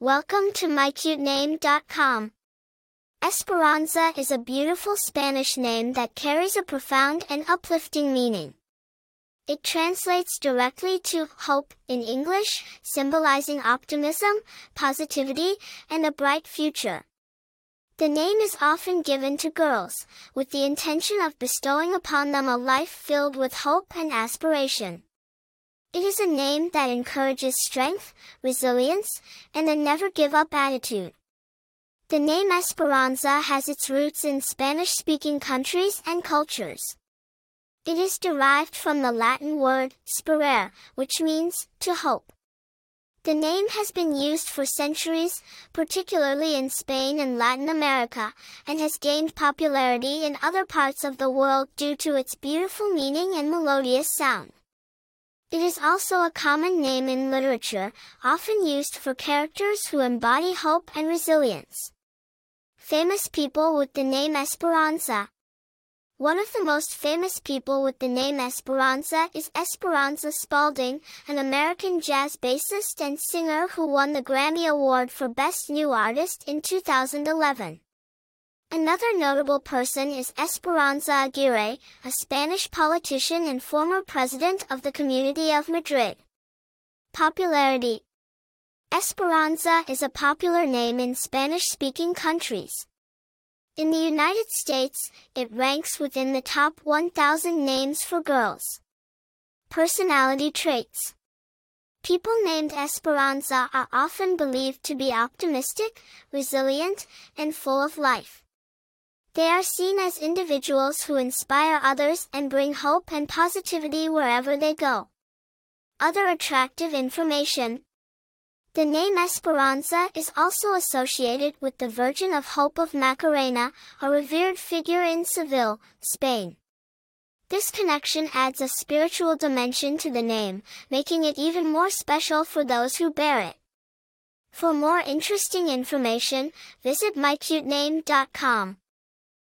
Welcome to mycutename.com. Esperanza is a beautiful Spanish name that carries a profound and uplifting meaning. It translates directly to hope in English, symbolizing optimism, positivity, and a bright future. The name is often given to girls, with the intention of bestowing upon them a life filled with hope and aspiration. It is a name that encourages strength, resilience, and a never give up attitude. The name Esperanza has its roots in Spanish-speaking countries and cultures. It is derived from the Latin word sperare, which means to hope. The name has been used for centuries, particularly in Spain and Latin America, and has gained popularity in other parts of the world due to its beautiful meaning and melodious sound. It is also a common name in literature, often used for characters who embody hope and resilience. Famous people with the name Esperanza. One of the most famous people with the name Esperanza is Esperanza Spalding, an American jazz bassist and singer who won the Grammy Award for Best New Artist in 2011. Another notable person is Esperanza Aguirre, a Spanish politician and former president of the Community of Madrid. Popularity Esperanza is a popular name in Spanish-speaking countries. In the United States, it ranks within the top 1,000 names for girls. Personality traits People named Esperanza are often believed to be optimistic, resilient, and full of life. They are seen as individuals who inspire others and bring hope and positivity wherever they go. Other attractive information. The name Esperanza is also associated with the Virgin of Hope of Macarena, a revered figure in Seville, Spain. This connection adds a spiritual dimension to the name, making it even more special for those who bear it. For more interesting information, visit mycutename.com.